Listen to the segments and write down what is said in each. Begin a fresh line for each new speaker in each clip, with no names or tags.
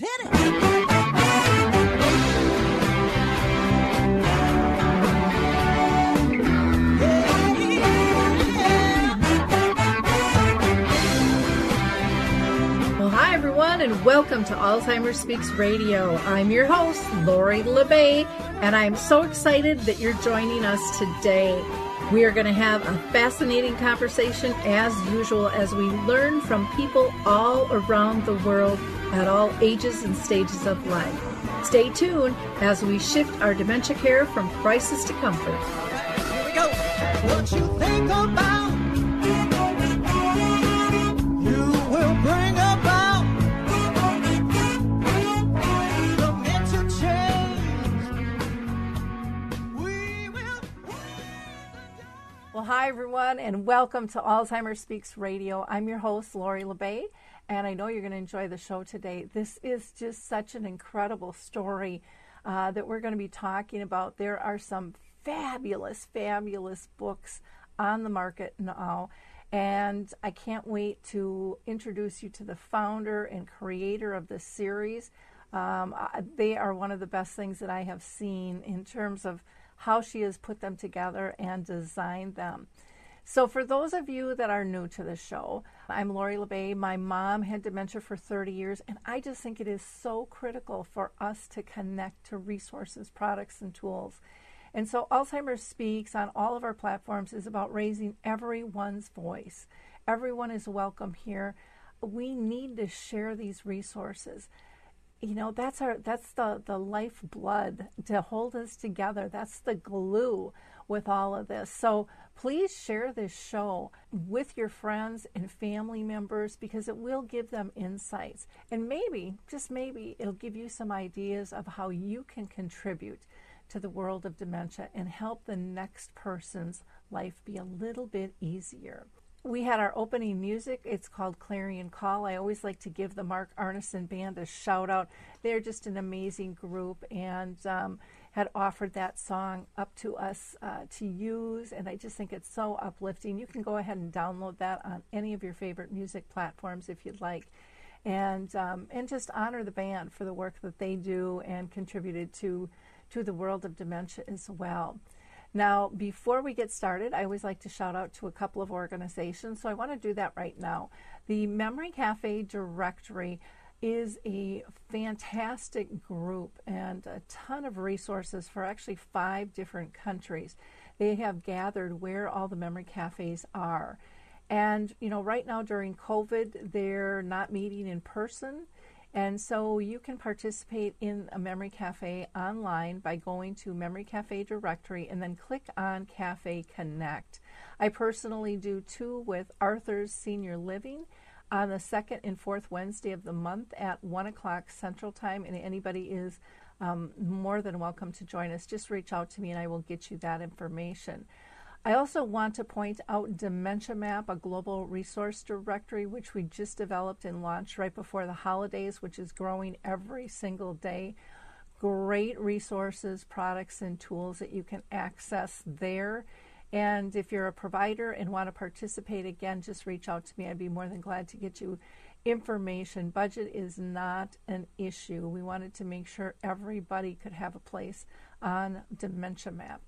Let's hit it.
Well, hi everyone, and welcome to Alzheimer's Speaks Radio. I'm your host, Lori La Bey, and I'm so excited that you're joining us today. We are going to have a fascinating conversation as usual as we learn from people all around the world at all ages and stages of life. Stay tuned as we shift our dementia care from crisis to comfort.
Here we go.
Well, hi everyone, and welcome to Alzheimer's Speaks Radio. I'm your host, Lori La Bey, and I know you're going to enjoy the show today. This is just such an incredible story uh, that we're going to be talking about. There are some fabulous, fabulous books on the market now, and I can't wait to introduce you to the founder and creator of this series. Um, they are one of the best things that I have seen in terms of how she has put them together and designed them. So, for those of you that are new to the show, I'm Lori La Bey. My mom had dementia for 30 years, and I just think it is so critical for us to connect to resources, products, and tools. And so, Alzheimer's Speaks on all of our platforms is about raising everyone's voice. Everyone is welcome here. We need to share these resources you know that's our that's the the lifeblood to hold us together. That's the glue with all of this. So please share this show with your friends and family members because it will give them insights. And maybe just maybe it'll give you some ideas of how you can contribute to the world of dementia and help the next person's life be a little bit easier we had our opening music. It's called Clarion Call. I always like to give the Mark Arneson Band a shout out. They're just an amazing group and um, had offered that song up to us uh, to use. And I just think it's so uplifting. You can go ahead and download that on any of your favorite music platforms if you'd like. And, um, and just honor the band for the work that they do and contributed to, to the world of dementia as well. Now, before we get started, I always like to shout out to a couple of organizations, so I want to do that right now. The Memory Cafe Directory is a fantastic group and a ton of resources for actually five different countries. They have gathered where all the memory cafes are. And, you know, right now during COVID, they're not meeting in person. And so you can participate in a Memory Cafe online by going to Memory Cafe directory and then click on Cafe Connect. I personally do two with Arthur's Senior Living on the second and fourth Wednesday of the month at 1 o'clock Central Time, and anybody is um, more than welcome to join us. Just reach out to me and I will get you that information. I also want to point out Dementia Map, a global resource directory which we just developed and launched right before the holidays, which is growing every single day. Great resources, products, and tools that you can access there. And if you're a provider and want to participate again, just reach out to me. I'd be more than glad to get you information. Budget is not an issue. We wanted to make sure everybody could have a place on Dementia Map.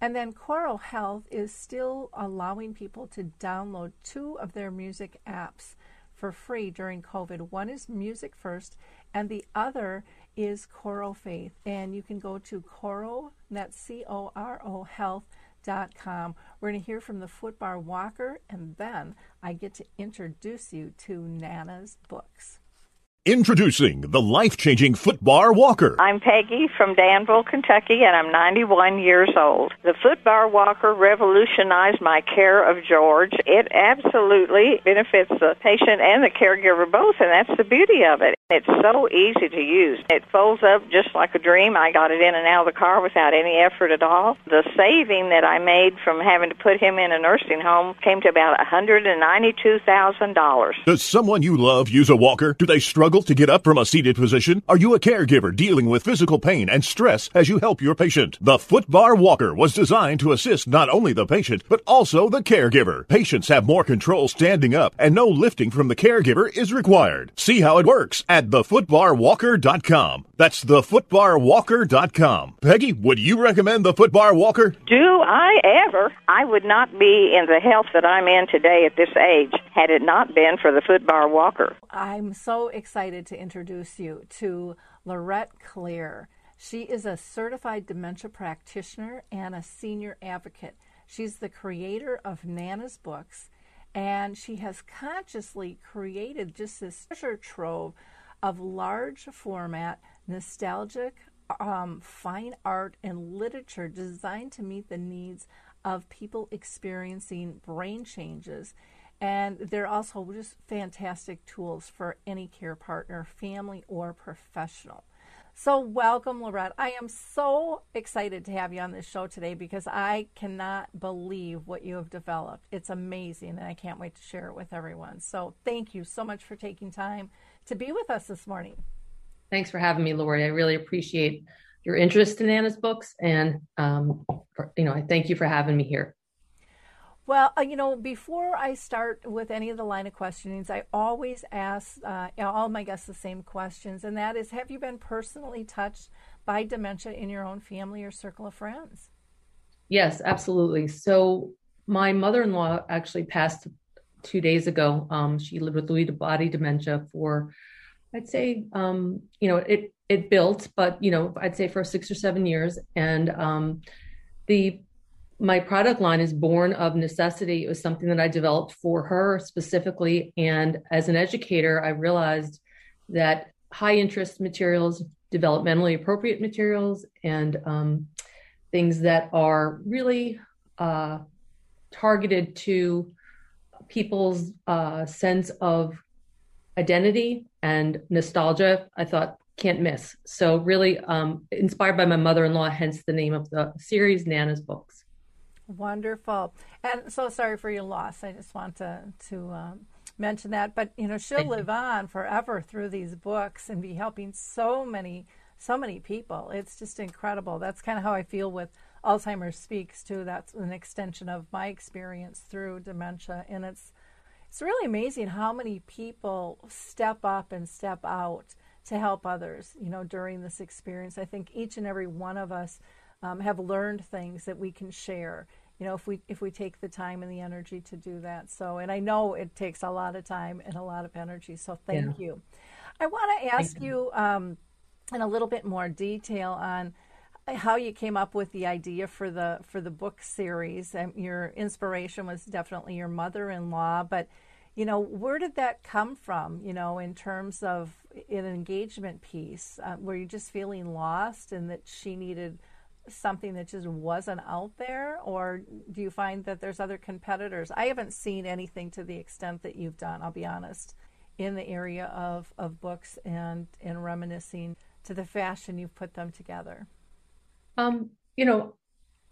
And then Coro Health is still allowing people to download two of their music apps for free during COVID. One is Music First, and the other is Coro Faith. And you can go to Coro, that's C O R O Health.com. We're going to hear from the Footbar Walker, and then I get to introduce you to Nana's books.
Introducing the life changing Footbar Walker.
I'm Peggy from Danville, Kentucky, and I'm 91 years old. The footbar walker revolutionized my care of George. It absolutely benefits the patient and the caregiver both, and that's the beauty of it. It's so easy to use. It folds up just like a dream. I got it in and out of the car without any effort at all. The saving that I made from having to put him in a nursing home came to about $192,000.
Does someone you love use a walker? Do they struggle to get up from a seated position? Are you a caregiver dealing with physical pain and stress as you help your patient? The Footbar Walker was designed to assist not only the patient, but also the caregiver. Patients have more control standing up and no lifting from the caregiver is required. See how it works at at thefootbarwalker.com. That's thefootbarwalker.com. Peggy, would you recommend the Footbar Walker?
Do I ever? I would not be in the health that I'm in today at this age had it not been for the Footbar Walker.
I'm so excited to introduce you to Laurette Klier. She is a certified dementia practitioner and a senior advocate. She's the creator of Nana's books, and she has consciously created just this treasure trove of large format, nostalgic, um, fine art, and literature designed to meet the needs of people experiencing brain changes. And they're also just fantastic tools for any care partner, family, or professional. So, welcome, Laurette. I am so excited to have you on this show today because I cannot believe what you have developed. It's amazing, and I can't wait to share it with everyone. So, thank you so much for taking time to be with us this morning.
Thanks for having me, Lori. I really appreciate your interest in Nana's books, and um, for, you know, I thank you for having me here.
Well, uh, you know, before I start with any of the line of questionings, I always ask uh, all my guests the same questions, and that is Have you been personally touched by dementia in your own family or circle of friends?
Yes, absolutely. So, my mother in law actually passed two days ago. Um, she lived with Lewy body dementia for, I'd say, um, you know, it it built, but you know, I'd say for six or seven years, and um, the my product line is born of necessity. It was something that I developed for her specifically. And as an educator, I realized that high interest materials, developmentally appropriate materials, and um, things that are really uh, targeted to people's uh, sense of identity and nostalgia, I thought can't miss. So, really um, inspired by my mother in law, hence the name of the series, Nana's Books.
Wonderful. And so sorry for your loss. I just want to to um, mention that. But you know, she'll live on forever through these books and be helping so many so many people. It's just incredible. That's kind of how I feel with Alzheimer's Speaks too. That's an extension of my experience through dementia, and it's it's really amazing how many people step up and step out to help others. You know, during this experience, I think each and every one of us um, have learned things that we can share you know if we if we take the time and the energy to do that so and i know it takes a lot of time and a lot of energy so thank yeah. you i want to ask you, you um, in a little bit more detail on how you came up with the idea for the for the book series and your inspiration was definitely your mother-in-law but you know where did that come from you know in terms of an engagement piece uh, were you just feeling lost and that she needed something that just wasn't out there, or do you find that there's other competitors? I haven't seen anything to the extent that you've done, I'll be honest, in the area of, of books and, and reminiscing to the fashion you've put them together.
Um, you know,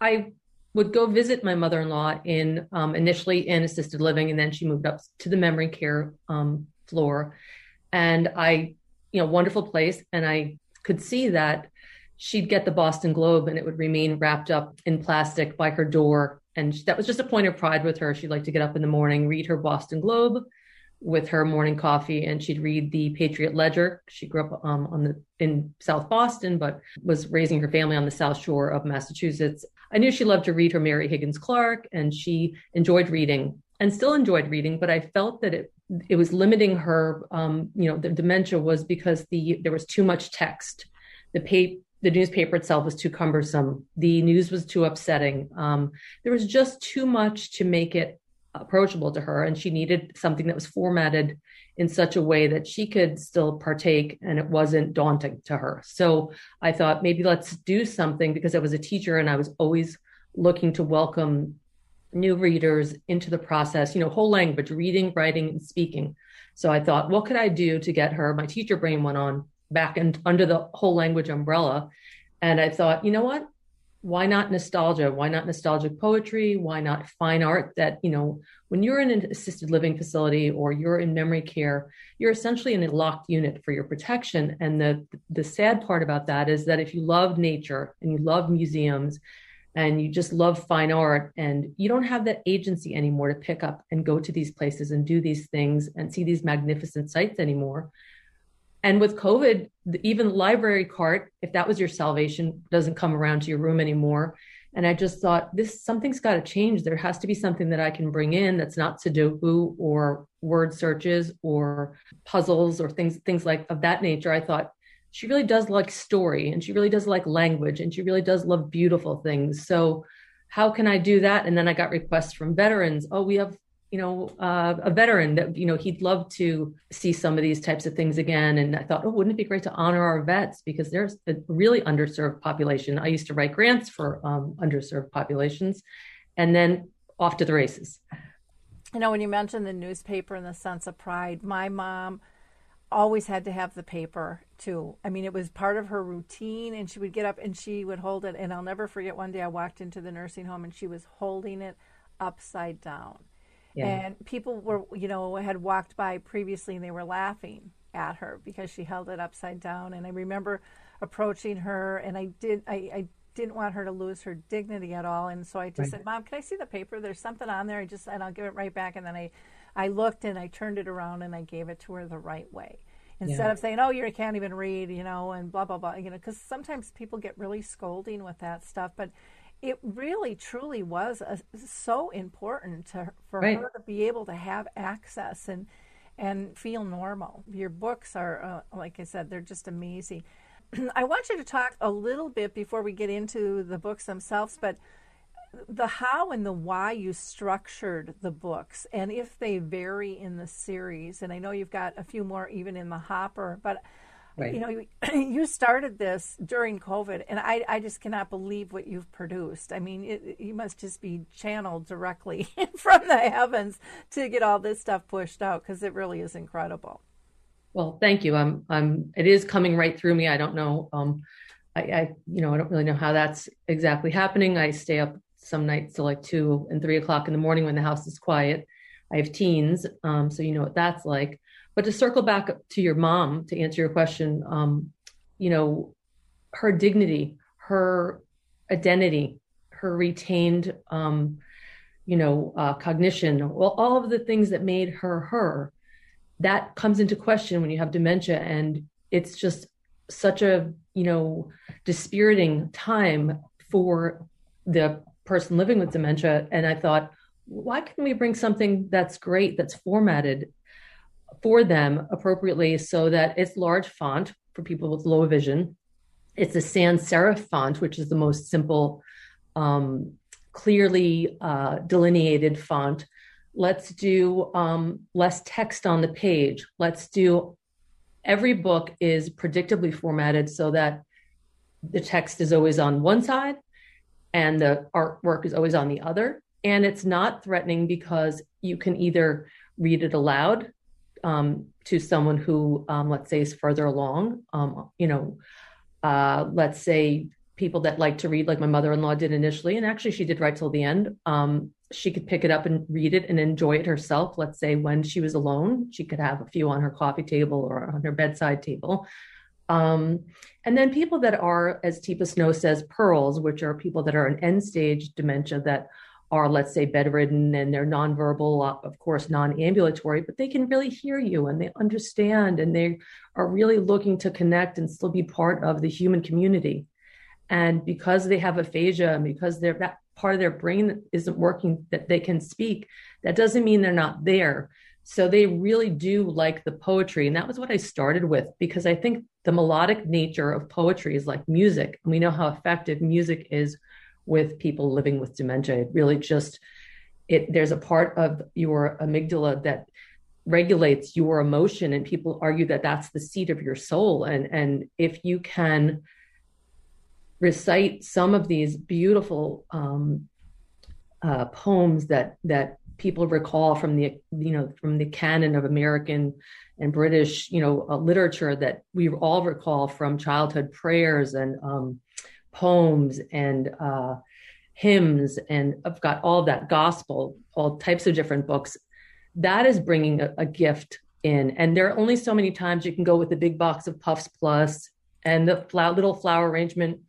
I would go visit my mother-in-law in um, initially in assisted living, and then she moved up to the memory care um, floor. And I, you know, wonderful place, and I could see that she'd get the Boston Globe and it would remain wrapped up in plastic by her door. And that was just a point of pride with her. She'd like to get up in the morning, read her Boston Globe with her morning coffee, and she'd read the Patriot Ledger. She grew up um, on the in South Boston, but was raising her family on the South Shore of Massachusetts. I knew she loved to read her Mary Higgins Clark, and she enjoyed reading and still enjoyed reading. But I felt that it it was limiting her. Um, you know, the dementia was because the there was too much text. The pa- the newspaper itself was too cumbersome. The news was too upsetting. Um, there was just too much to make it approachable to her, and she needed something that was formatted in such a way that she could still partake and it wasn't daunting to her. So I thought maybe let's do something because I was a teacher and I was always looking to welcome new readers into the process, you know, whole language, reading, writing, and speaking. So I thought, what could I do to get her? My teacher brain went on back and under the whole language umbrella. And I thought, you know what? Why not nostalgia? Why not nostalgic poetry? Why not fine art that, you know, when you're in an assisted living facility or you're in memory care, you're essentially in a locked unit for your protection. And the the sad part about that is that if you love nature and you love museums and you just love fine art and you don't have that agency anymore to pick up and go to these places and do these things and see these magnificent sites anymore, and with COVID, even library cart, if that was your salvation, doesn't come around to your room anymore. And I just thought this something's got to change. There has to be something that I can bring in that's not Sudoku or word searches or puzzles or things things like of that nature. I thought she really does like story and she really does like language and she really does love beautiful things. So how can I do that? And then I got requests from veterans. Oh, we have you know, uh, a veteran that, you know, he'd love to see some of these types of things again. And I thought, oh, wouldn't it be great to honor our vets because there's a really underserved population. I used to write grants for um, underserved populations and then off to the races.
You know, when you mentioned the newspaper and the sense of pride, my mom always had to have the paper too. I mean, it was part of her routine, and she would get up and she would hold it. And I'll never forget one day I walked into the nursing home and she was holding it upside down yeah. And people were, you know, had walked by previously and they were laughing at her because she held it upside down. And I remember approaching her and I did, I, I didn't want her to lose her dignity at all. And so I just right. said, Mom, can I see the paper? There's something on there. I just, and I'll give it right back. And then I, I looked and I turned it around and I gave it to her the right way instead yeah. of saying, "Oh, you can't even read," you know, and blah blah blah, you know, because sometimes people get really scolding with that stuff. But it really truly was a, so important to, for right. her to be able to have access and and feel normal. Your books are, uh, like I said, they're just amazing. I want you to talk a little bit before we get into the books themselves, but the how and the why you structured the books and if they vary in the series. And I know you've got a few more even in the hopper, but Right. You know, you started this during COVID, and I, I just cannot believe what you've produced. I mean, it, you must just be channeled directly from the heavens to get all this stuff pushed out because it really is incredible.
Well, thank you. I'm, I'm, it is coming right through me. I don't know. Um, I, I, you know, I don't really know how that's exactly happening. I stay up some nights till like two and three o'clock in the morning when the house is quiet. I have teens, um, so you know what that's like. But to circle back to your mom to answer your question, um, you know, her dignity, her identity, her retained, um, you know, uh, cognition, well, all of the things that made her her, that comes into question when you have dementia, and it's just such a you know dispiriting time for the person living with dementia. And I thought, why can't we bring something that's great, that's formatted for them appropriately so that it's large font for people with low vision. It's a sans serif font, which is the most simple, um, clearly uh, delineated font. Let's do um, less text on the page. Let's do every book is predictably formatted so that the text is always on one side and the artwork is always on the other. And it's not threatening because you can either read it aloud um, to someone who, um, let's say, is further along. Um, you know, uh, let's say people that like to read, like my mother-in-law did initially, and actually she did right till the end. Um, she could pick it up and read it and enjoy it herself. Let's say when she was alone, she could have a few on her coffee table or on her bedside table. Um, and then people that are, as Teepa Snow says, pearls, which are people that are in end stage dementia that are, let's say, bedridden and they're nonverbal, uh, of course, non ambulatory, but they can really hear you and they understand and they are really looking to connect and still be part of the human community. And because they have aphasia and because they're, that part of their brain isn't working that they can speak, that doesn't mean they're not there. So they really do like the poetry. And that was what I started with because I think the melodic nature of poetry is like music. And we know how effective music is with people living with dementia. It really just it there's a part of your amygdala that regulates your emotion and people argue that that's the seat of your soul and and if you can recite some of these beautiful um, uh, poems that that people recall from the you know from the canon of American and British you know uh, literature that we all recall from childhood prayers and um, poems and uh, hymns, and I've got all that gospel, all types of different books. That is bringing a, a gift in, and there are only so many times you can go with a big box of Puffs Plus and the little flower arrangement.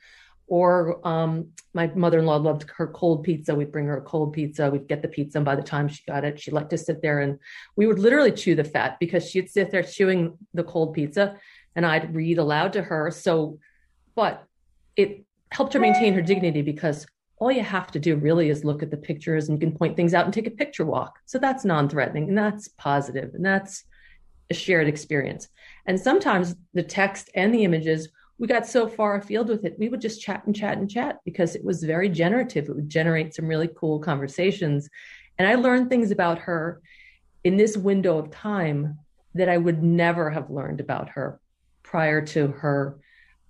Or um, my mother-in-law loved her cold pizza. We'd bring her a cold pizza. We'd get the pizza, and by the time she got it, she liked to sit there and we would literally chew the fat because she'd sit there chewing the cold pizza and I'd read aloud to her. So, but it helped her maintain her dignity because all you have to do really is look at the pictures and you can point things out and take a picture walk. So that's non threatening and that's positive and that's a shared experience. And sometimes the text and the images, we got so far afield with it, we would just chat and chat and chat because it was very generative. It would generate some really cool conversations. And I learned things about her in this window of time that I would never have learned about her prior to her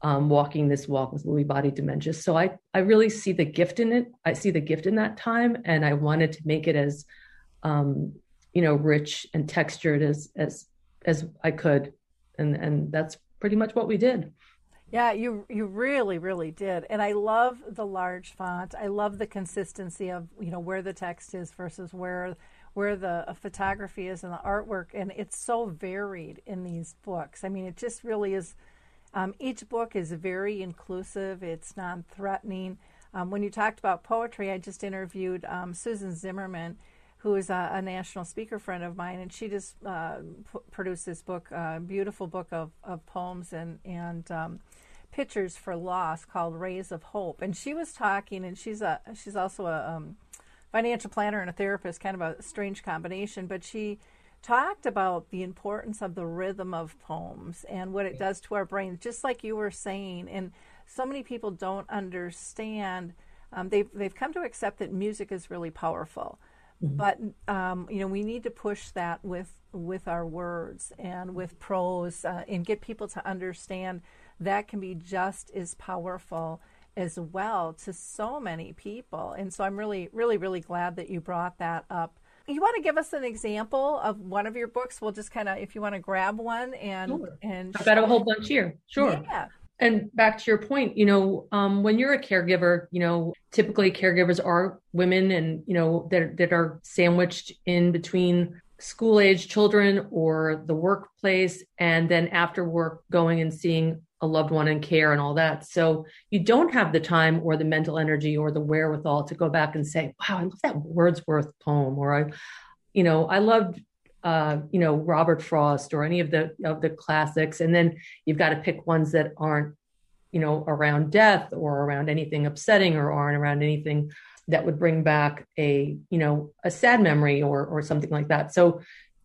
um, walking this walk with Lewy body dementia. So I, I really see the gift in it. I see the gift in that time, and I wanted to make it as, um, you know, rich and textured as as as I could, and and that's pretty much what we did.
Yeah, you you really really did, and I love the large font. I love the consistency of you know where the text is versus where where the photography is and the artwork, and it's so varied in these books. I mean, it just really is um, each book is very inclusive, it's non threatening. Um, when you talked about poetry, I just interviewed um, Susan Zimmerman, who is a, a, national speaker friend of mine, and she just uh, p- produced this book, a uh, beautiful book of, of poems and, and um, pictures for loss called Rays of Hope. And she was talking, and she's a she's also a um, financial planner and a therapist, kind of a strange combination, but she talked about the importance of the rhythm of poems and what it does to our brains, just like you were saying. And so many people don't understand. Um, they've they've come to accept that music is really powerful, mm-hmm. but um, you know we need to push that with with our words and with prose uh, and get people to understand that can be just as powerful as well to so many people. And so I'm really really really glad that you brought that up you want to give us an example of one of your books? We'll just kind of, if you want to grab one and
sure.
and
I've got a whole bunch here. Sure.
Yeah.
And back to your point, you know, um, when you're a caregiver, you know, typically caregivers are women, and you know that that are sandwiched in between school age children or the workplace, and then after work going and seeing a loved one in care and all that. So you don't have the time or the mental energy or the wherewithal to go back and say, wow, I love that Wordsworth poem, or I, you know, I loved uh, you know, Robert Frost or any of the of the classics. And then you've got to pick ones that aren't, you know, around death or around anything upsetting or aren't around anything that would bring back a, you know, a sad memory or or something like that. So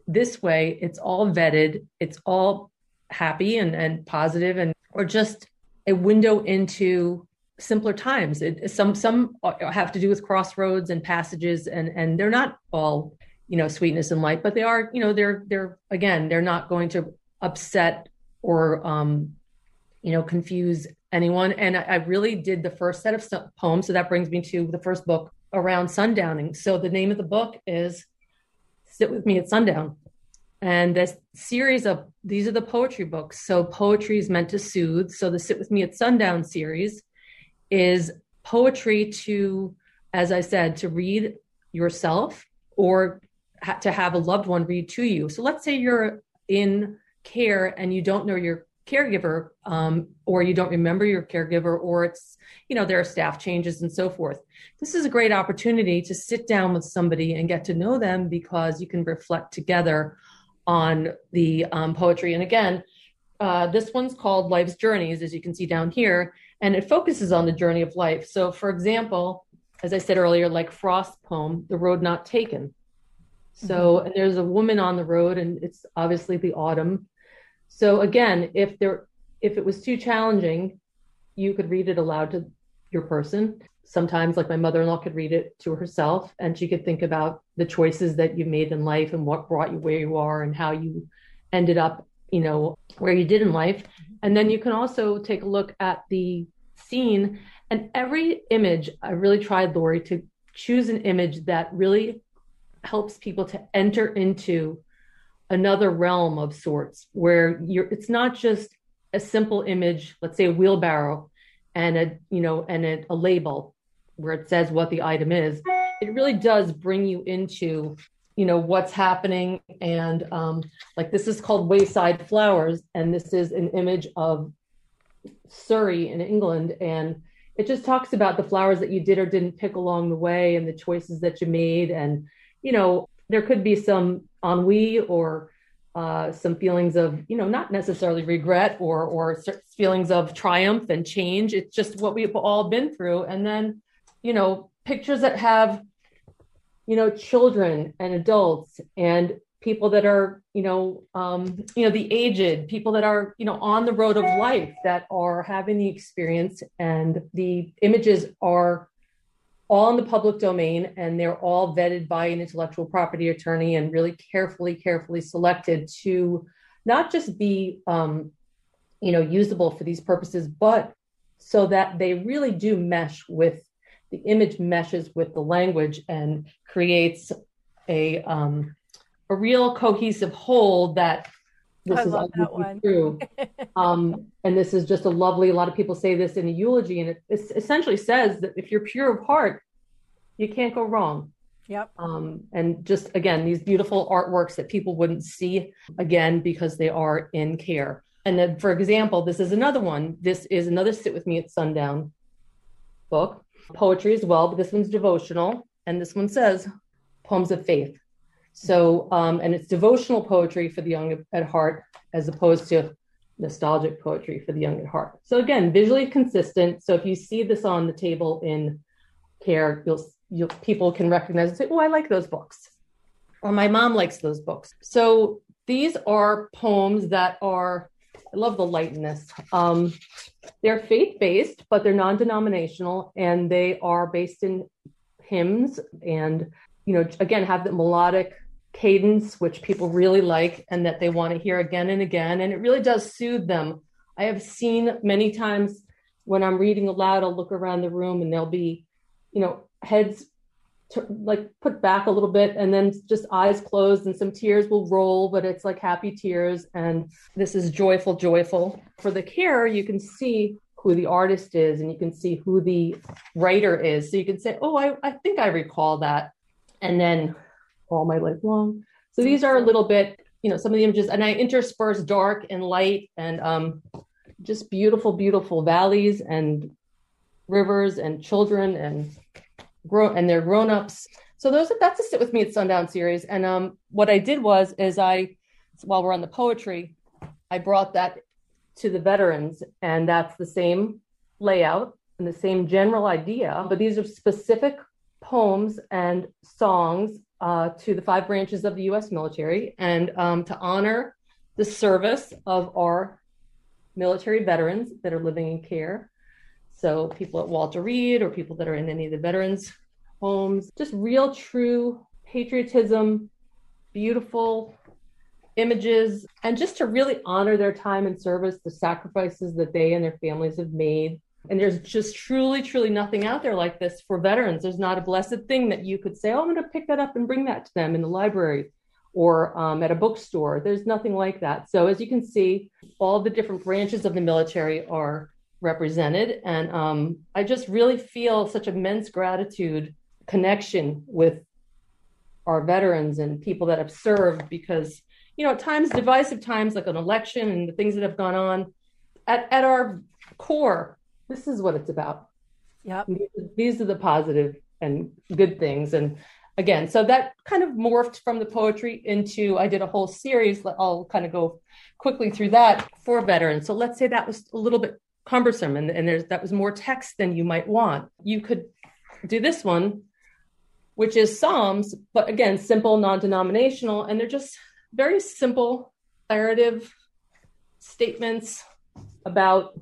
this way it's all vetted, it's all happy and, and positive and or just a window into simpler times. It, some some have to do with crossroads and passages, and and they're not all you know sweetness and light, but they are you know they're they're again they're not going to upset or um, you know confuse anyone. And I, I really did the first set of poems, so that brings me to the first book around sundowning. So the name of the book is "Sit with Me at Sundown." And this series of these are the poetry books. So poetry is meant to soothe. So the Sit With Me at Sundown series is poetry to, as I said, to read yourself or ha- to have a loved one read to you. So let's say you're in care and you don't know your caregiver um, or you don't remember your caregiver or it's you know there are staff changes and so forth this is a great opportunity to sit down with somebody and get to know them because you can reflect together on the um, poetry. And again, uh, this one's called Life's Journeys, as you can see down here, and it focuses on the journey of life. So, for example, as I said earlier, like Frost's poem, The Road Not Taken. So, mm-hmm. and there's a woman on the road, and it's obviously the autumn. So, again, if there, if it was too challenging, you could read it aloud to your person. Sometimes like my mother-in-law could read it to herself and she could think about the choices that you made in life and what brought you where you are and how you ended up you know where you did in life. And then you can also take a look at the scene. And every image i really tried lori to choose an image that really helps people to enter into another realm of sorts where you're it's not just a simple image let's say a wheelbarrow and a you know and a, a label where it says what the item is, it really does bring you into you know what's happening and um, like this is called wayside flowers and this is an image of surrey in england. And it just talks about the flowers that you did or didn't pick along the way and the choices that you made and you know there could be some ennui or uh, some feelings of, you know, not necessarily regret or or feelings of triumph and change. It's just what we've all been through. And then, you know, pictures that have, you know, children and adults and people that are, you know, um, you know, the aged, people that are, you know, on the road of life that are having the experience, and the images are all in the public domain and they're all vetted by an intellectual property attorney and really carefully carefully selected to not just be um, you know usable for these purposes but so that they really do mesh with the image meshes with the language and creates a um, a real cohesive whole that
this I is love that one.
true. um, and this is just a lovely, a lot of people say this in a eulogy, and it, it essentially says that if you're pure of heart, you can't go wrong.
Yep.
Um, and just again, these beautiful artworks that people wouldn't see again because they are in care. And then, for example, this is another one. This is another Sit With Me at Sundown book, poetry as well, but this one's devotional. And this one says Poems of Faith. So, um, and it's devotional poetry for the young at heart as opposed to nostalgic poetry for the young at heart. So, again, visually consistent. So, if you see this on the table in care, you'll, you'll people can recognize and say, "Oh, I like those books," or "My mom likes those books." So, these are poems that are. I love the lightness. Um, they're faith based, but they're non denominational and they are based in hymns and, you know, again, have the melodic cadence, which people really like and that they want to hear again and again. And it really does soothe them. I have seen many times when I'm reading aloud, I'll look around the room and there'll be, you know, heads to, like put back a little bit and then just eyes closed and some tears will roll, but it's like happy tears. And this is joyful, joyful. For the care, you can see who the artist is and you can see who the writer is. So you can say, oh, I, I think I recall that. And then all my life long. So these are a little bit, you know, some of the images, and I intersperse dark and light and um, just beautiful, beautiful valleys and rivers and children and grow and they're grown ups. So those that's a sit with me at sundown series. And um, what I did was is I, while we're on the poetry, I brought that to the veterans, and that's the same layout and the same general idea, but these are specific poems and songs uh, to the five branches of the U.S. military and um, to honor the service of our military veterans that are living in care. So, people at Walter Reed or people that are in any of the veterans' homes, just real, true patriotism, beautiful images, and just to really honor their time and service, the sacrifices that they and their families have made and there's just truly, truly nothing out there like this for veterans. There's not a blessed thing that you could say, oh, I'm going to pick that up and bring that to them in the library or um, at a bookstore. There's nothing like that. So, as you can see, all the different branches of the military are represented. And um, I just really feel such immense gratitude, connection with our veterans and people that have served because, you know, at times, divisive times like an election and the things that have gone on, at, at our core, this is what it's about.
Yep.
These are the positive and good things. And again, so that kind of morphed from the poetry into I did a whole series. I'll kind of go quickly through that for veterans. So let's say that was a little bit cumbersome and, and there's that was more text than you might want. You could do this one, which is Psalms, but again, simple, non-denominational, and they're just very simple narrative statements about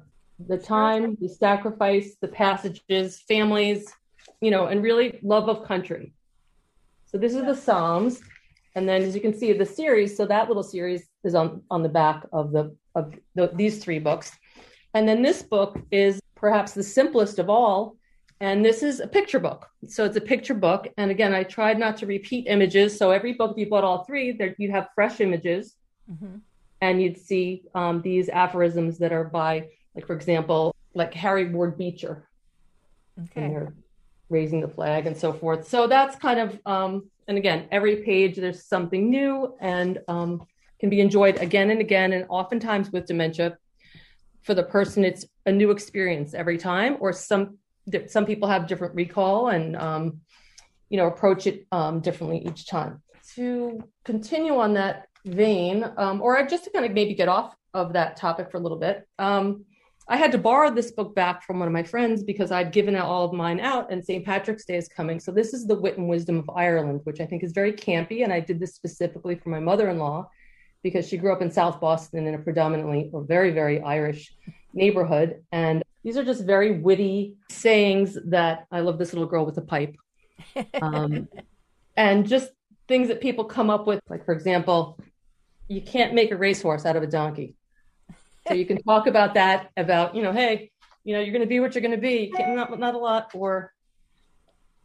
the time, the sacrifice, the passages, families, you know, and really love of country. So this is the Psalms. And then as you can see the series, so that little series is on, on the back of the of the, these three books. And then this book is perhaps the simplest of all. And this is a picture book. So it's a picture book. And again, I tried not to repeat images. So every book, if you bought all three, there you'd have fresh images. Mm-hmm. And you'd see um, these aphorisms that are by like for example, like Harry Ward Beecher.
Okay. And they're
raising the flag and so forth. So that's kind of um, and again, every page there's something new and um, can be enjoyed again and again. And oftentimes with dementia, for the person, it's a new experience every time, or some some people have different recall and um, you know approach it um, differently each time. to continue on that vein, um, or just to kind of maybe get off of that topic for a little bit, um, I had to borrow this book back from one of my friends because I'd given all of mine out, and St. Patrick's Day is coming. So this is the Wit and Wisdom of Ireland, which I think is very campy, and I did this specifically for my mother-in-law because she grew up in South Boston in a predominantly or very very Irish neighborhood, and these are just very witty sayings that I love. This little girl with a pipe, um, and just things that people come up with. Like for example, you can't make a racehorse out of a donkey. So you can talk about that, about, you know, hey, you know, you're going to be what you're going to be, not, not a lot, or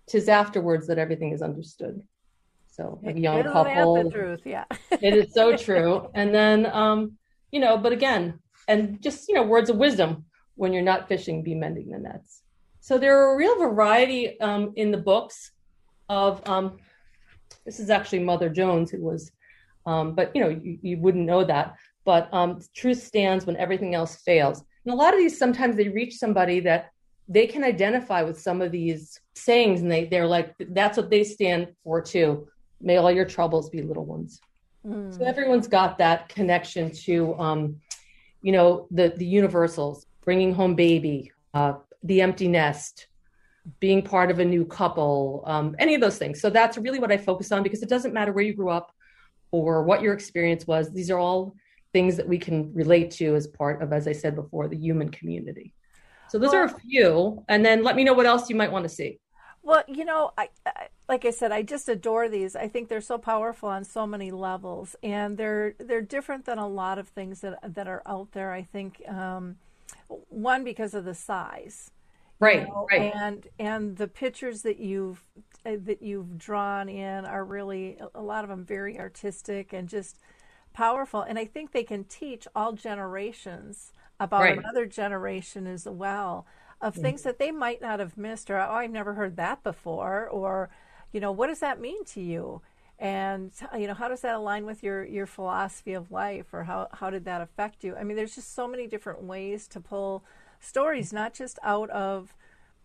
tis afterwards that everything is understood. So like a young
Isn't
couple.
the truth? Yeah.
it is so true. And then, um, you know, but again, and just, you know, words of wisdom when you're not fishing, be mending the nets. So there are a real variety um, in the books of, um, this is actually Mother Jones who was, um, but you know, you, you wouldn't know that but um, truth stands when everything else fails. And a lot of these sometimes they reach somebody that they can identify with some of these sayings, and they they're like that's what they stand for too. May all your troubles be little ones. Mm. So everyone's got that connection to, um, you know, the the universals, bringing home baby, uh, the empty nest, being part of a new couple, um, any of those things. So that's really what I focus on because it doesn't matter where you grew up or what your experience was. These are all things that we can relate to as part of, as I said before, the human community. So those well, are a few, and then let me know what else you might want to see.
Well, you know, I, I, like I said, I just adore these. I think they're so powerful on so many levels, and they're they're different than a lot of things that that are out there. I think um, one because of the size,
right, know, right,
and and the pictures that you've uh, that you've drawn in are really a lot of them very artistic and just powerful. And I think they can teach all generations about right. another generation as well of mm-hmm. things that they might not have missed or, oh, I've never heard that before. Or, you know, what does that mean to you? And, you know, how does that align with your, your philosophy of life or how, how did that affect you? I mean, there's just so many different ways to pull stories, not just out of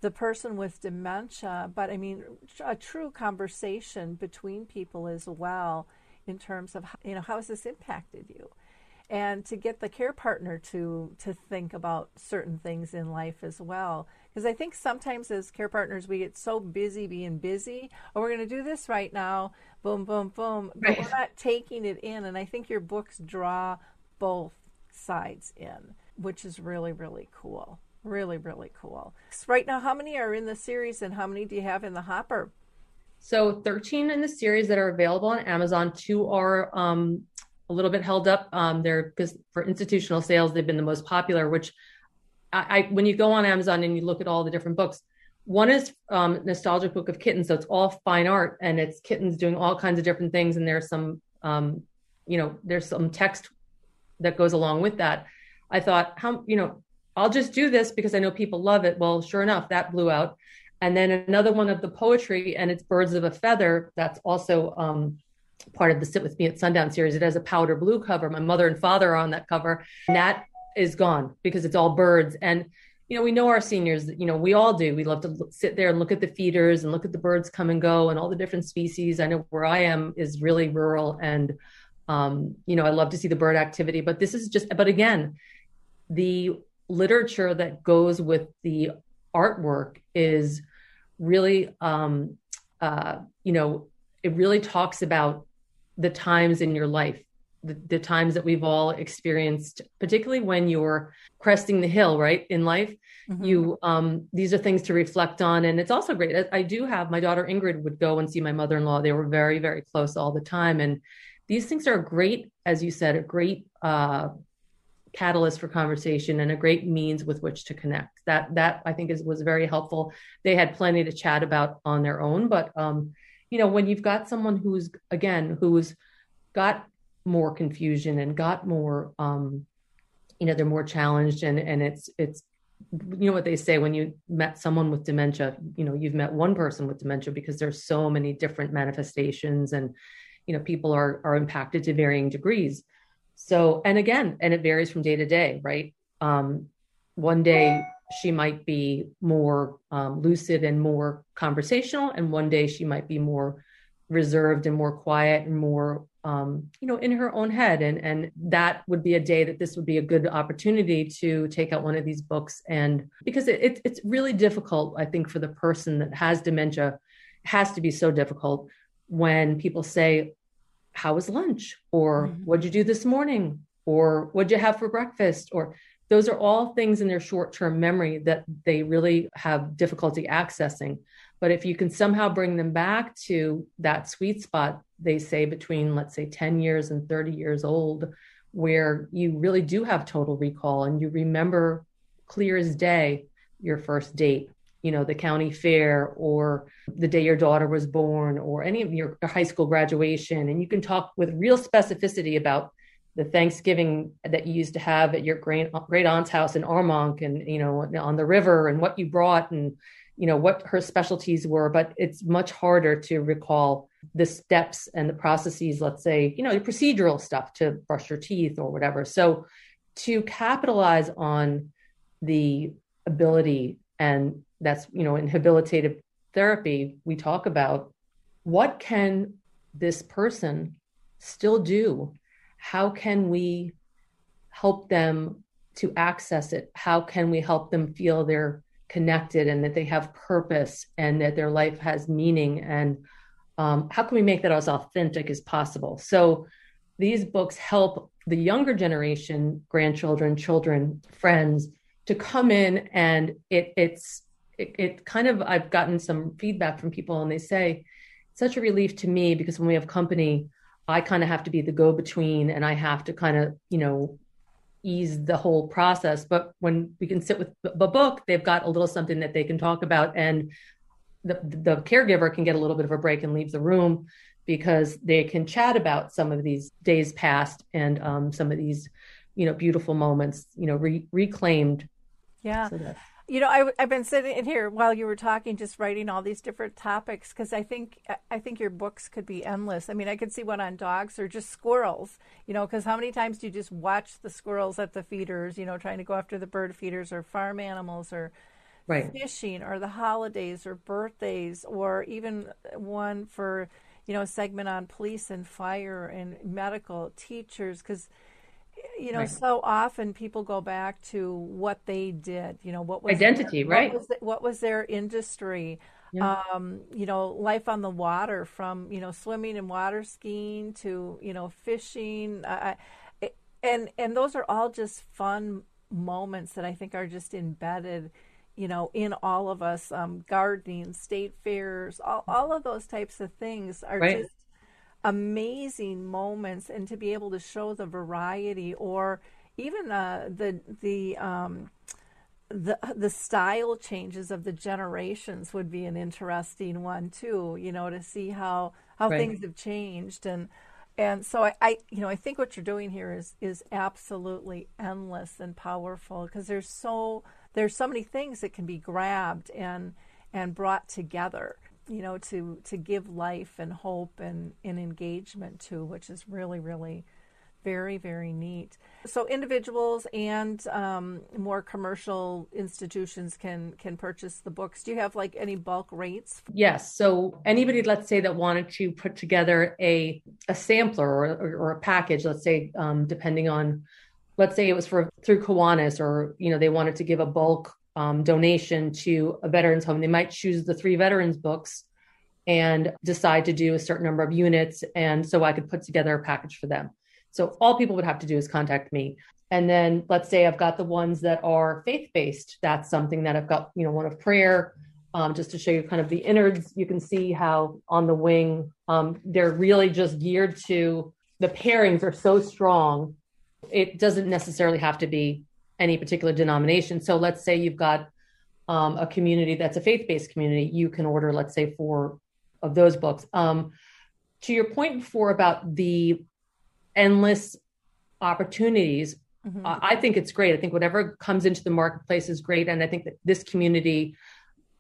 the person with dementia, but I mean, a true conversation between people as well in terms of you know how has this impacted you? And to get the care partner to to think about certain things in life as well. Because i think sometimes as care partners we get so busy being busy oh we're going to do this right now. Boom boom boom. But we're not taking it in and i think your books draw both sides in which is really really cool. Really really cool. So right now how many are in the series and how many do you have in the hopper
so 13 in the series that are available on Amazon. Two are um, a little bit held up. Um, they're because for institutional sales, they've been the most popular. Which I, I, when you go on Amazon and you look at all the different books, one is um, nostalgic book of kittens. So it's all fine art and it's kittens doing all kinds of different things. And there's some, um, you know, there's some text that goes along with that. I thought, how you know, I'll just do this because I know people love it. Well, sure enough, that blew out and then another one of the poetry and it's birds of a feather that's also um, part of the sit with me at sundown series. It has a powder blue cover. My mother and father are on that cover. And that is gone because it's all birds. And you know we know our seniors you know we all do. We love to look, sit there and look at the feeders and look at the birds come and go and all the different species. I know where i am is really rural and um, you know i love to see the bird activity but this is just but again the literature that goes with the artwork is really, um, uh, you know, it really talks about the times in your life, the, the times that we've all experienced, particularly when you're cresting the hill, right, in life. Mm-hmm. You, um, these are things to reflect on, and it's also great. I, I do have my daughter Ingrid would go and see my mother-in-law. They were very, very close all the time, and these things are great, as you said, a great uh, catalyst for conversation and a great means with which to connect. That that I think is was very helpful. They had plenty to chat about on their own, but um, you know, when you've got someone who's again who's got more confusion and got more um, you know, they're more challenged and and it's it's you know what they say when you met someone with dementia, you know, you've met one person with dementia because there's so many different manifestations and you know, people are are impacted to varying degrees so, and again, and it varies from day to day, right? Um, one day she might be more um, lucid and more conversational, and one day she might be more reserved and more quiet and more um, you know in her own head and and that would be a day that this would be a good opportunity to take out one of these books and because it, it, it's really difficult i think for the person that has dementia has to be so difficult when people say how was lunch? Or mm-hmm. what'd you do this morning? Or what'd you have for breakfast? Or those are all things in their short-term memory that they really have difficulty accessing. But if you can somehow bring them back to that sweet spot, they say between, let's say, 10 years and 30 years old, where you really do have total recall and you remember clear as day your first date, you know, the county fair or the day your daughter was born or any of your high school graduation. And you can talk with real specificity about the Thanksgiving that you used to have at your great, great aunt's house in Armonk and, you know, on the river and what you brought and, you know what her specialties were but it's much harder to recall the steps and the processes let's say you know procedural stuff to brush your teeth or whatever so to capitalize on the ability and that's you know in habilitative therapy we talk about what can this person still do? How can we help them to access it? How can we help them feel they're connected and that they have purpose and that their life has meaning? And um, how can we make that as authentic as possible? So these books help the younger generation grandchildren children friends to come in and it it's it, it kind of i've gotten some feedback from people and they say such a relief to me because when we have company i kind of have to be the go between and i have to kind of you know ease the whole process. But when we can sit with the book, they've got a little something that they can talk about, and the the caregiver can get a little bit of a break and leave the room because they can chat about some of these days past and um, some of these, you know, beautiful moments, you know, re- reclaimed.
Yeah. So you know, I, have been sitting in here while you were talking, just writing all these different topics because I think I think your books could be endless. I mean, I could see one on dogs or just squirrels. You know, because how many times do you just watch the squirrels at the feeders? You know, trying to go after the bird feeders or farm animals or right. fishing or the holidays or birthdays or even one for you know a segment on police and fire and medical teachers because you know, right. so often people go back to what they did. You know, what was
identity,
their,
right?
What was, the, what was their industry? Yeah. Um, you know, life on the water, from you know swimming and water skiing to you know fishing, uh, and and those are all just fun moments that I think are just embedded, you know, in all of us. Um, gardening, state fairs, all all of those types of things are right. just amazing moments and to be able to show the variety or even uh, the the um, the the style changes of the generations would be an interesting one too. You know, to see how how right. things have changed and and so I, I, you know I think what you're doing here is is absolutely endless and powerful because there's so there's so many things that can be grabbed and and brought together you know, to to give life and hope and, and engagement to, which is really, really very, very neat. So individuals and um, more commercial institutions can can purchase the books. Do you have like any bulk rates?
Yes. So anybody, let's say, that wanted to put together a a sampler or, or, a package, let's say, um, depending on, let's say it was for through Kiwanis, or you know, they wanted to give a bulk um, donation to a veterans home. They might choose the three veterans books and decide to do a certain number of units. And so I could put together a package for them. So all people would have to do is contact me. And then let's say I've got the ones that are faith based. That's something that I've got, you know, one of prayer, um, just to show you kind of the innards. You can see how on the wing, um, they're really just geared to the pairings are so strong. It doesn't necessarily have to be any particular denomination. So let's say you've got um, a community that's a faith-based community, you can order, let's say, four of those books. Um, to your point before about the endless opportunities, mm-hmm. uh, I think it's great. I think whatever comes into the marketplace is great, and I think that this community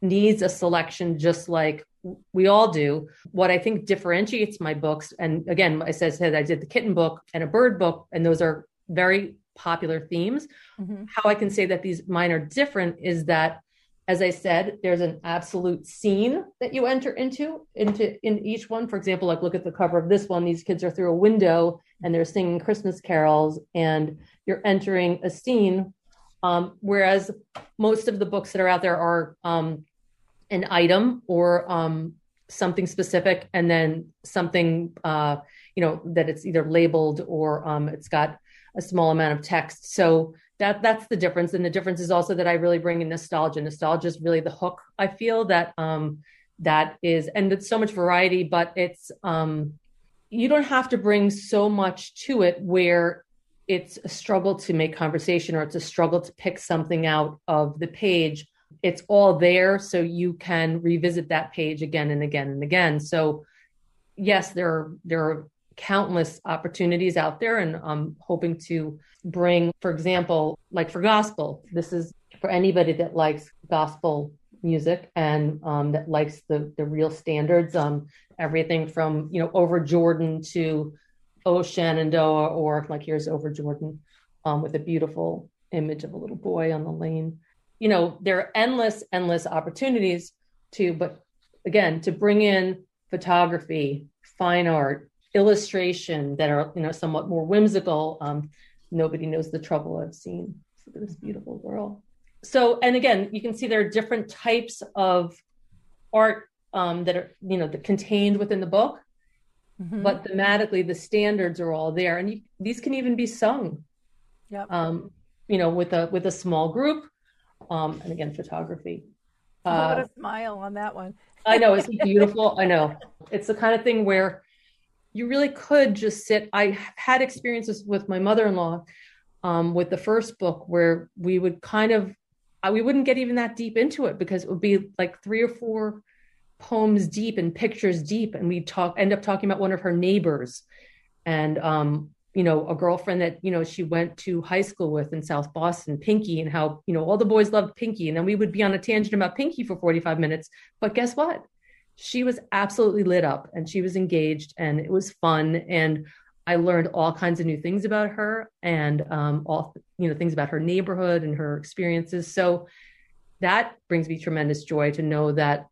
needs a selection just like we all do. What I think differentiates my books, and again, I said, I did the kitten book and a bird book, and those are very popular themes. Mm-hmm. How I can say that these mine are different is that as I said, there's an absolute scene that you enter into into in each one. For example, like look at the cover of this one. These kids are through a window and they're singing Christmas carols, and you're entering a scene. Um, whereas most of the books that are out there are um, an item or um, something specific, and then something uh, you know that it's either labeled or um, it's got a small amount of text. So that that's the difference. And the difference is also that i really bring in nostalgia. Nostalgia is really the hook i feel that um that is and it's so much variety but it's um you don't have to bring so much to it where it's a struggle to make conversation or it's a struggle to pick something out of the page. It's all there so you can revisit that page again and again and again. So yes there are there are countless opportunities out there and i'm hoping to bring, for example, like for gospel, this is for anybody that likes gospel music and um, that likes the the real standards. Um, everything from you know over Jordan to Oh Shenandoah, or like here's over Jordan um, with a beautiful image of a little boy on the lane. You know there are endless, endless opportunities to, but again, to bring in photography, fine art, illustration that are you know somewhat more whimsical. Um, nobody knows the trouble I've seen. Look at this beautiful girl. So, and again, you can see there are different types of art um, that are, you know, that contained within the book, mm-hmm. but thematically the standards are all there, and you, these can even be sung.
Yeah.
Um, you know, with a with a small group, um, and again, photography.
Uh, what a smile on that one.
I know it's beautiful. I know it's the kind of thing where you really could just sit. I had experiences with my mother in law um, with the first book where we would kind of, uh, we wouldn't get even that deep into it because it would be like three or four poems deep and pictures deep. And we'd talk, end up talking about one of her neighbors and, um, you know, a girlfriend that, you know, she went to high school with in South Boston, Pinky, and how, you know, all the boys loved Pinky. And then we would be on a tangent about Pinky for 45 minutes. But guess what? She was absolutely lit up and she was engaged and it was fun and I learned all kinds of new things about her and um, all you know things about her neighborhood and her experiences. So that brings me tremendous joy to know that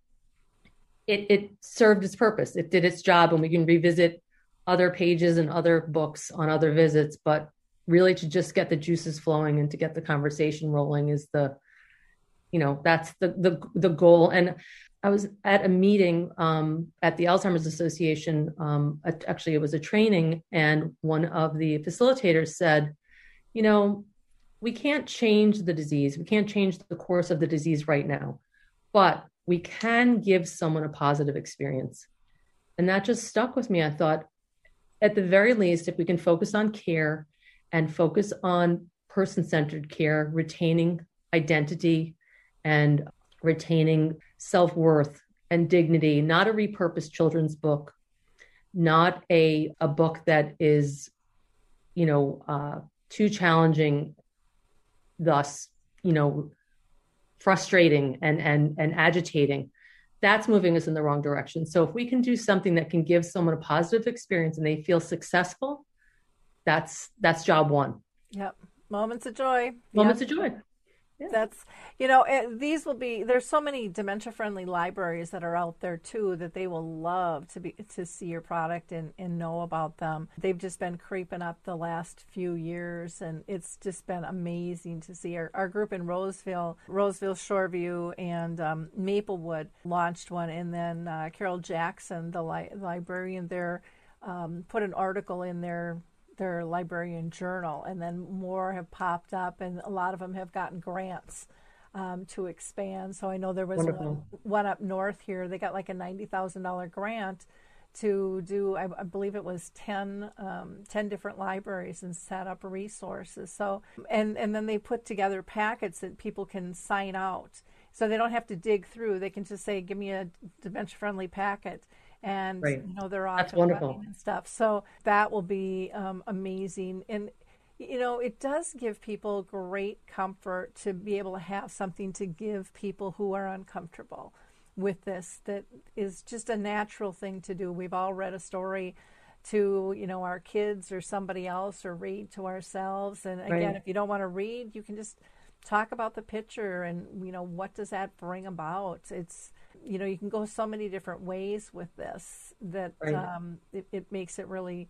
it, it served its purpose. It did its job, and we can revisit other pages and other books on other visits. But really, to just get the juices flowing and to get the conversation rolling is the you know that's the the the goal and I was at a meeting um, at the Alzheimer's Association. Um, actually, it was a training, and one of the facilitators said, You know, we can't change the disease, we can't change the course of the disease right now, but we can give someone a positive experience. And that just stuck with me. I thought, at the very least, if we can focus on care and focus on person centered care, retaining identity and retaining self worth and dignity, not a repurposed children's book, not a, a book that is, you know, uh, too challenging, thus, you know, frustrating and, and, and agitating. That's moving us in the wrong direction. So if we can do something that can give someone a positive experience and they feel successful, that's that's job one.
Yep. Moments of joy.
Moments of joy
yeah. that's you know it, these will be there's so many dementia friendly libraries that are out there too that they will love to be to see your product and, and know about them they've just been creeping up the last few years and it's just been amazing to see our, our group in roseville roseville shoreview and um, maplewood launched one and then uh, carol jackson the li- librarian there um, put an article in there their librarian journal, and then more have popped up, and a lot of them have gotten grants um, to expand. So I know there was one, one, up north here. They got like a ninety thousand dollar grant to do, I, I, believe it was 10, um, 10 different libraries and set up resources. So and and then they put together packets that people can sign out. So they don't have to dig through. They can just say, "Give me a dementia friendly packet." And right. you know they're off
That's wonderful.
and stuff. So that will be um, amazing, and you know it does give people great comfort to be able to have something to give people who are uncomfortable with this. That is just a natural thing to do. We've all read a story to you know our kids or somebody else or read to ourselves and again right. if you don't want to read you can just talk about the picture and you know what does that bring about. It's you know you can go so many different ways with this that
Right.
um, it, it makes it really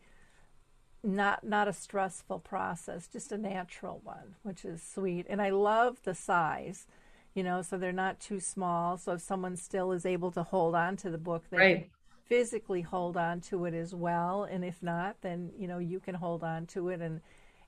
not not a stressful process, just a natural one, which is sweet. And I love the size, you know, so they're not too small. So if someone still is able to hold on to the book, they
Right.
can physically hold on to it as well. And if not, then you know you can hold on to it and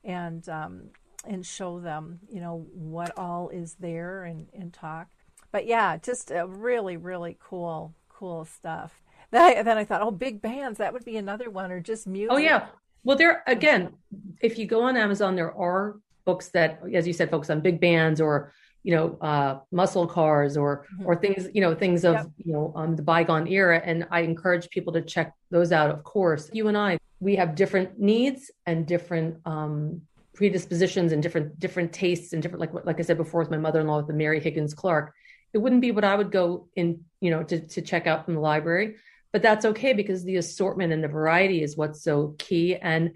and um, and show them, you know, what all is there and and talk. But yeah, just a really really cool cool stuff. Then I, then I thought, oh, big bands, that would be another one, or just music.
Oh yeah. Well, there again, if you go on Amazon, there are books that, as you said, focus on big bands or you know uh, muscle cars or or things you know things of
Yep.
you know um, the bygone era. And I encourage people to check those out. Of course, you and I, we have different needs and different um, predispositions and different different tastes and different like like I said before with my mother in law with the Mary Higgins Clark. It wouldn't be what I would go in you know to to check out from the library but that's okay because the assortment and the variety is what's so key and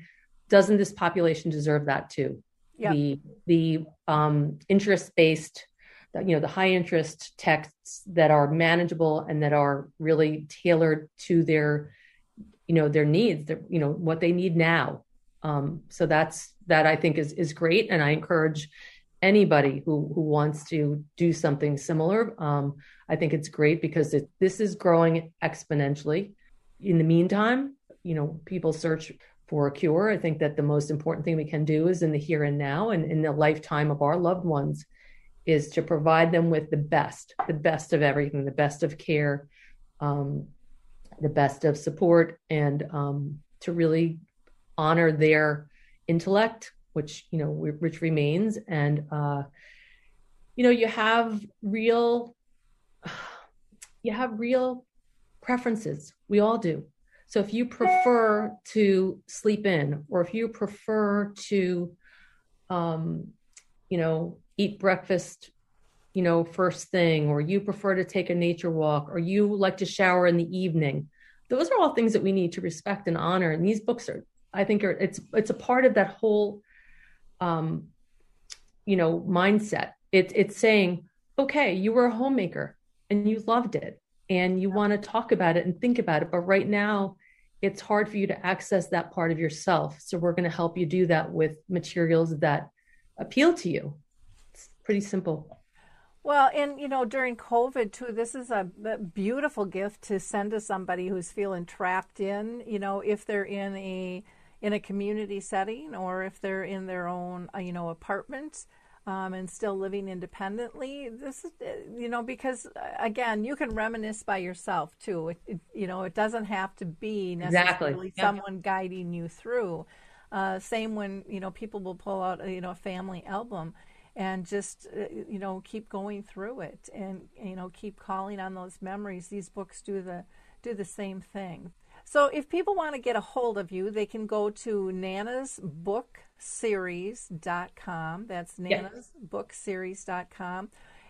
doesn't this population deserve that too
Yep.
the the um, interest based you know the high interest texts that are manageable and that are really tailored to their you know their needs their, you know what they need now um, so that's that i think is is great and i encourage anybody who who wants to do something similar. Um, i think it's great because it, this is growing exponentially. In the meantime you know people search for a cure. I think that the most important thing we can do is in the here and now and in the lifetime of our loved ones is to provide them with the best the best of everything the best of care um, the best of support and um, to really honor their intellect which you know which remains. And uh you know you have real you have real preferences. We all do. So if you prefer to sleep in or if you prefer to um you know eat breakfast you know first thing or you prefer to take a nature walk or you like to shower in the evening those are all things that we need to respect and honor. And these books are i think are it's it's a part of that whole um you know mindset. It, it's saying okay you were a homemaker and you loved it and you want to talk about it and think about it but right now it's hard for you to access that part of yourself. So we're going to help you do that with materials that appeal to you. It's pretty simple.
Well, and you know, during COVID too, this is a, a beautiful gift to send to somebody who's feeling trapped in. You know, if they're in a in a community setting or if they're in their own, uh, you know, apartment um, and still living independently. This is, uh, you know, because uh, again, you can reminisce by yourself too. It, it, you know, it doesn't have to be
Exactly.
necessarily
Yeah.
someone guiding you through. Uh, same when you know people will pull out you know a family album and just you know keep going through it and you know keep calling on those memories these books do the do the same thing so if people want to get a hold of you they can go to nanasbookseries.com that's nanasbookseries.com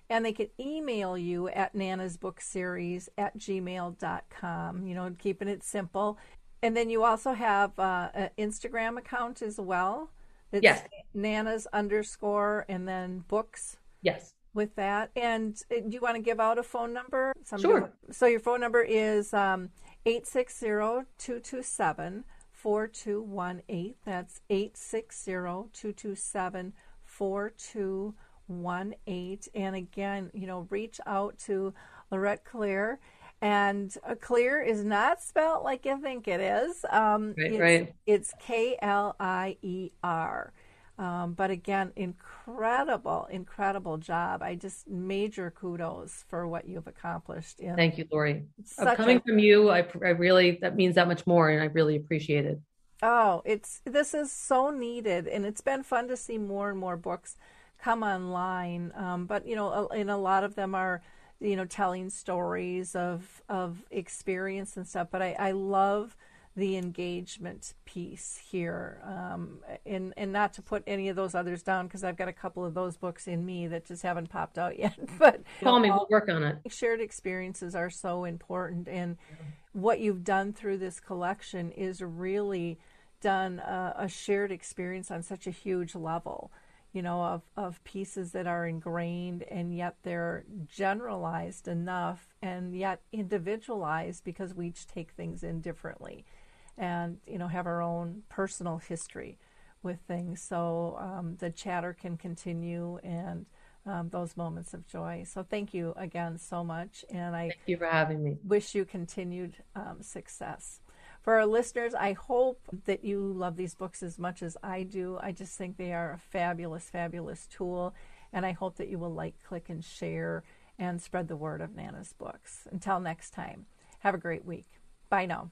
and they can email you at nanasbookseries at gmail.com you know keeping it simple and then you also have uh, an instagram account as well it's
Yes.
nanas underscore and then books
yes
with that. And uh, do you want to give out a phone number? Somebody-
Sure.
So your phone number is um, 860-227-4218. That's 860-227-4218. And again, you know, reach out to Laurette Klier. And uh, Clear is not spelled like you think it is. Um,
Right,
it's,
right.
It's K L I E R. Um, but again, incredible, incredible job. I just major kudos for what you've accomplished. In
thank you lori Uh, coming
a-
from you I, I really that means that much more and i really appreciate it
Oh, it's this is so needed, and it's been fun to see more and more books come online. Um, but you know, and a lot of them are, you know, telling stories of of experience and stuff. But I, I love the engagement piece here, um, and and not to put any of those others down because I've got a couple of those books in me that just haven't popped out yet. but
call me we'll work on it
shared experiences are so important and what you've done through this collection is really done a, a shared experience on such a huge level you know, of, of pieces that are ingrained and yet they're generalized enough and yet individualized because we each take things in differently and, you know, have our own personal history with things. So um, the chatter can continue and um, those moments of joy. So thank you again so much. And I
thank you for having me.
Wish you continued um, success. For our listeners, I hope that you love these books as much as I do. I just think they are a fabulous, fabulous tool. And I hope that you will like, click, and share and spread the word of Nana's books. Until next time, have a great week. Bye now.